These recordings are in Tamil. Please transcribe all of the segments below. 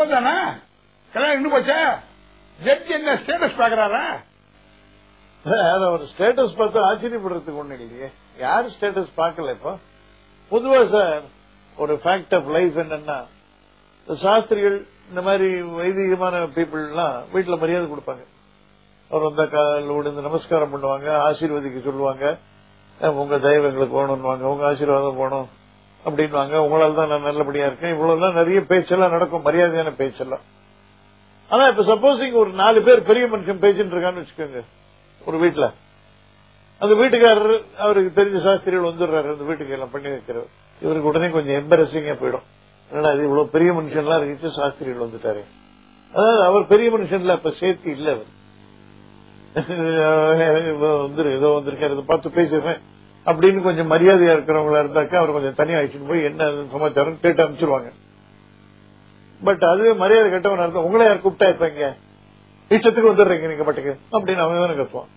அவ்வளவுதானே கல்யாணம் இன்னும் போச்சா? ஜட்ஜி என்ன ஸ்டேட்டஸ் பாக்குறாரா அது ஒரு ஸ்டேட்டஸ் பார்த்து ஆச்சரியப்படுறதுக்கு ஒண்ணு இல்லையே. யாரு ஸ்டேட்டஸ் பார்க்கல இப்போ? பொதுவா சார் ஒரு ஃபேக்ட் ஆஃப் லைஃப் என்னன்னா சாஸ்திரிகள் இந்த மாதிரி வைதிகமான பீப்புள் எல்லாம் வீட்டுல மரியாதை கொடுப்பாங்க. அவர் வந்தா கால விழுந்து நமஸ்காரம் பண்ணுவாங்க ஆசீர்வதிக்க சொல்லுவாங்க. உங்க தெய்வங்களுக்கு எங்களுக்கு வேணும்னுவாங்க உங்க ஆசீர்வாதம் போகணும். அப்படின்வாங்க உங்களால தான் நான் நல்லபடியா இருக்கேன். இவ்வளவுலாம் நிறைய பேச்செல்லாம் நடக்கும். மரியாதையான பேச்செல்லாம். ஆனா இப்ப சப்போசிங் ஒரு நாலு பேர் பெரிய மனுஷன் பேசிட்டு இருக்கான்னு வச்சுக்கோங்க. ஒரு வீட்டுல அந்த வீட்டுக்காரர் அவருக்கு தெரிஞ்ச சாஸ்திரிகள் வந்துடுறாரு. அந்த வீட்டுக்கு எல்லாம் பண்ணி வைக்கிறவர் இவருக்கு உடனே கொஞ்சம் எம்பரசிங்கா போயிடும். என்னடா இது இவ்வளவு பெரிய மனுஷன் எல்லாம் இருந்துச்சு சாஸ்திரிகள் வந்துட்டாரு. அதாவது அவர் பெரிய மனுஷன்ல அப்ப சேர்த்து இல்ல அவர். வந்துரு ஏதோ வந்திருக்காரு. இதை பார்த்து பேசுவேன் அப்படின்னு கொஞ்சம் மரியாதையா இருக்கிறவங்களா இருந்தாக்கா அவர் கொஞ்சம் தனியா அழைச்சிட்டு போய் என்ன சமாச்சாரம் கேட்டு அனுப்பிச்சிருவாங்க. பட் அதுவே மரியாதை கட்டவனா இருந்தா உங்களை யார் கூப்பிட்டா இருப்பீங்க இஷ்டத்துக்கு வந்துடுறீங்க நீங்க பட்டுக்கு. அப்படின்னு அவன் தானே கத்துவான்.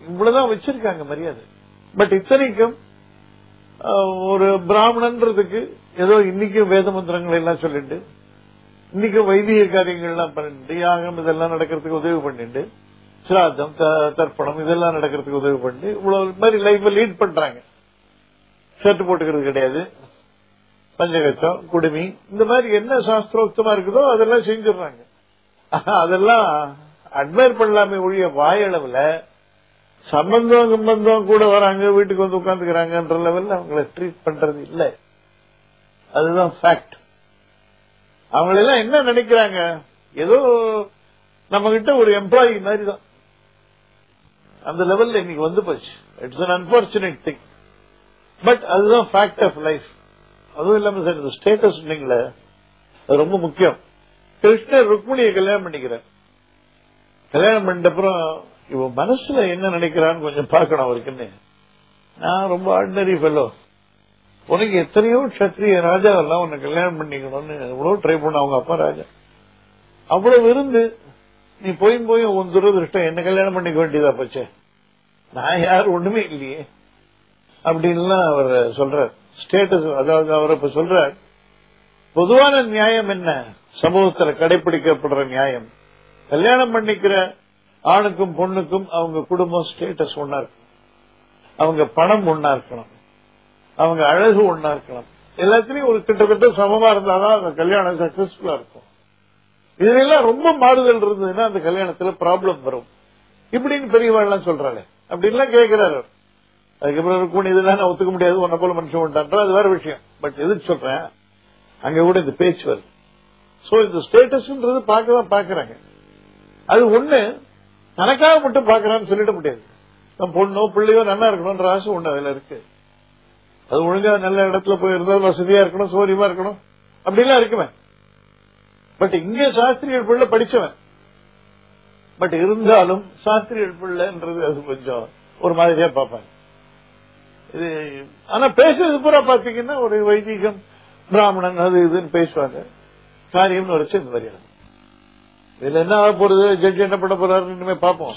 இவ்வளவுதான் வச்சிருக்காங்க மரியாதை. பட் இத்தனைக்கும் ஆஹ், ஒரு பிராமணன்றதுக்கு ஏதோ இன்னைக்கும் வேத மந்திரங்கள் எல்லாம் சொல்லிட்டு இன்னைக்கும் வைதிக காரியங்கள்லாம் பண்ணிட்டு யாகம் இதெல்லாம் நடக்கிறதுக்கு உதவி பண்ணிட்டு சிராதம் த- தர்ப்பணம் இதெல்லாம் நடக்கிறதுக்கு உதவி பண்ணி இவ்வளவு மாதிரி லைஃப் லீட் பண்றாங்க. ஷர்ட் போட்டுக்கிறது கிடையாது. பஞ்சகச்சம் குடுமி இந்த மாதிரி என்ன சாஸ்திரோக்தமா இருக்குதோ அதெல்லாம் செஞ்சிடுறாங்க. அதெல்லாம் அட்மையர் பண்ணலாமே ஒழிய வாயளவுல சம்பந்தம் சம்பந்தம் கூட வராங்க வீட்டுக்கு வந்து உட்காந்துக்கிறாங்கன்ற லெவல்ல அவங்கள ட்ரீட் பண்றது இல்ல. அதுதான் ஃபேக்ட் அவங்களெல்லாம் என்ன நினைக்கிறாங்க? ஏதோ நம்ம கிட்ட ஒரு எம்ப்ளாயி மாதிரி தான். அந்த லெவல்ல இன்னைக்கு வந்து போச்சு. It's an unfortunate thing but அதுதான் ஃபேக்ட் ஆஃப் லைஃப் அதுவும் இல்லாம சார் இந்த ஸ்டேட்டஸ் இல்லைங்களே அது ரொம்ப முக்கியம். கிருஷ்ணர் ருக்மிணியை கல்யாணம் பண்ணிக்கிறார். கல்யாணம் பண்ணிட்ட அப்புறம் இவ மனசுல என்ன நினைக்கிறான்னு கொஞ்சம் பார்க்கணும் அவருக்குன்னு. நான் ரொம்ப ஆர்டினரி ஃபெல்லோ உனக்கு எத்தனையோ கத்திரிய ராஜா எல்லாம் உன்னை கல்யாணம் பண்ணிக்கணும்னு எவ்வளவு ட்ரை பண்ண அவங்க அப்பா ராஜா. அவ்வளவு இருந்து நீ போய் போய் உன் துரதிருஷ்டம் என்ன கல்யாணம் பண்ணிக்க வேண்டியதா போச்ச? நான் யார்? ஒண்ணுமே இல்லையே. அப்படின்லாம் அவர் சொல்றார். ஸ்டேட்டஸ் அதாவது அவர் இப்ப சொல்றார். பொதுவான நியாயம் என்ன? சமூகத்துல கடைபிடிக்கப்படுற நியாயம். கல்யாணம் பண்ணிக்கிற ஆணுக்கும் பொண்ணுக்கும் அவங்க குடும்பம் ஸ்டேட்டஸ் ஒன்னா இருக்கணும். அவங்க பணம் ஒன்னா இருக்கணும். அவங்க அழகு ஒன்னா இருக்கணும். எல்லாத்திலையும் ஒரு கிட்டத்தட்ட சமமா இருந்தாதான் அந்த கல்யாணம் சக்சஸ்ஃபுல்லா இருக்கும். இதெல்லாம் ரொம்ப மாறுதல் இருந்ததுன்னா அந்த கல்யாணத்துல ப்ராப்ளம் வரும். இப்படின்னு பெரியவாள்லாம் சொல்றாளே. அப்படின்லாம் கேட்கிறாரு அதுக்கப்புறம் இருக்கும் இதெல்லாம் நான் ஒத்துக்க முடியாது உன்ன போல மனுஷன் உண்டான்ற அது வேற விஷயம். பட் எதுக்கு சொல்றேன்? அங்க கூட இந்த பேச்சு வருது. சோ இந்த ஸ்டேட்டஸ்ன்றது பார்க்க தான் பாக்குறாங்க அது ஒண்ணு தனக்காக மட்டும் பாக்குறான்னு சொல்லிட முடியாது. நம்ம பொண்ணோ பிள்ளையோ நல்லா இருக்கணும்ன்ற ஆசை ஒண்ணு அதுல இருக்கு. அது ஒழுங்கா நல்ல இடத்துல போய் இருந்தால் வசதியா இருக்கணும் சௌரியமா இருக்கணும். அப்படிலாம் இருக்குமே. பட் இங்க சாஸ்திரியர் பிள்ளை படிச்சவன். பட் இருந்தாலும் சாஸ்திரியர் பிள்ளைன்றது அது கொஞ்சம் ஒரு மாதிரியா பார்ப்பாங்க. இது ஆனா பேசுறது பூரா பாத்தீங்கன்னா ஒரு வைதிகம் பிராமணன் அது இதுன்னு பேசுவாங்க. காரியம்னு ஒரு இந்த மாதிரி இதுல என்ன ஆக போறது ஜட்ஜ் என்ன பண்ண போறாருன்னு பார்ப்போம்.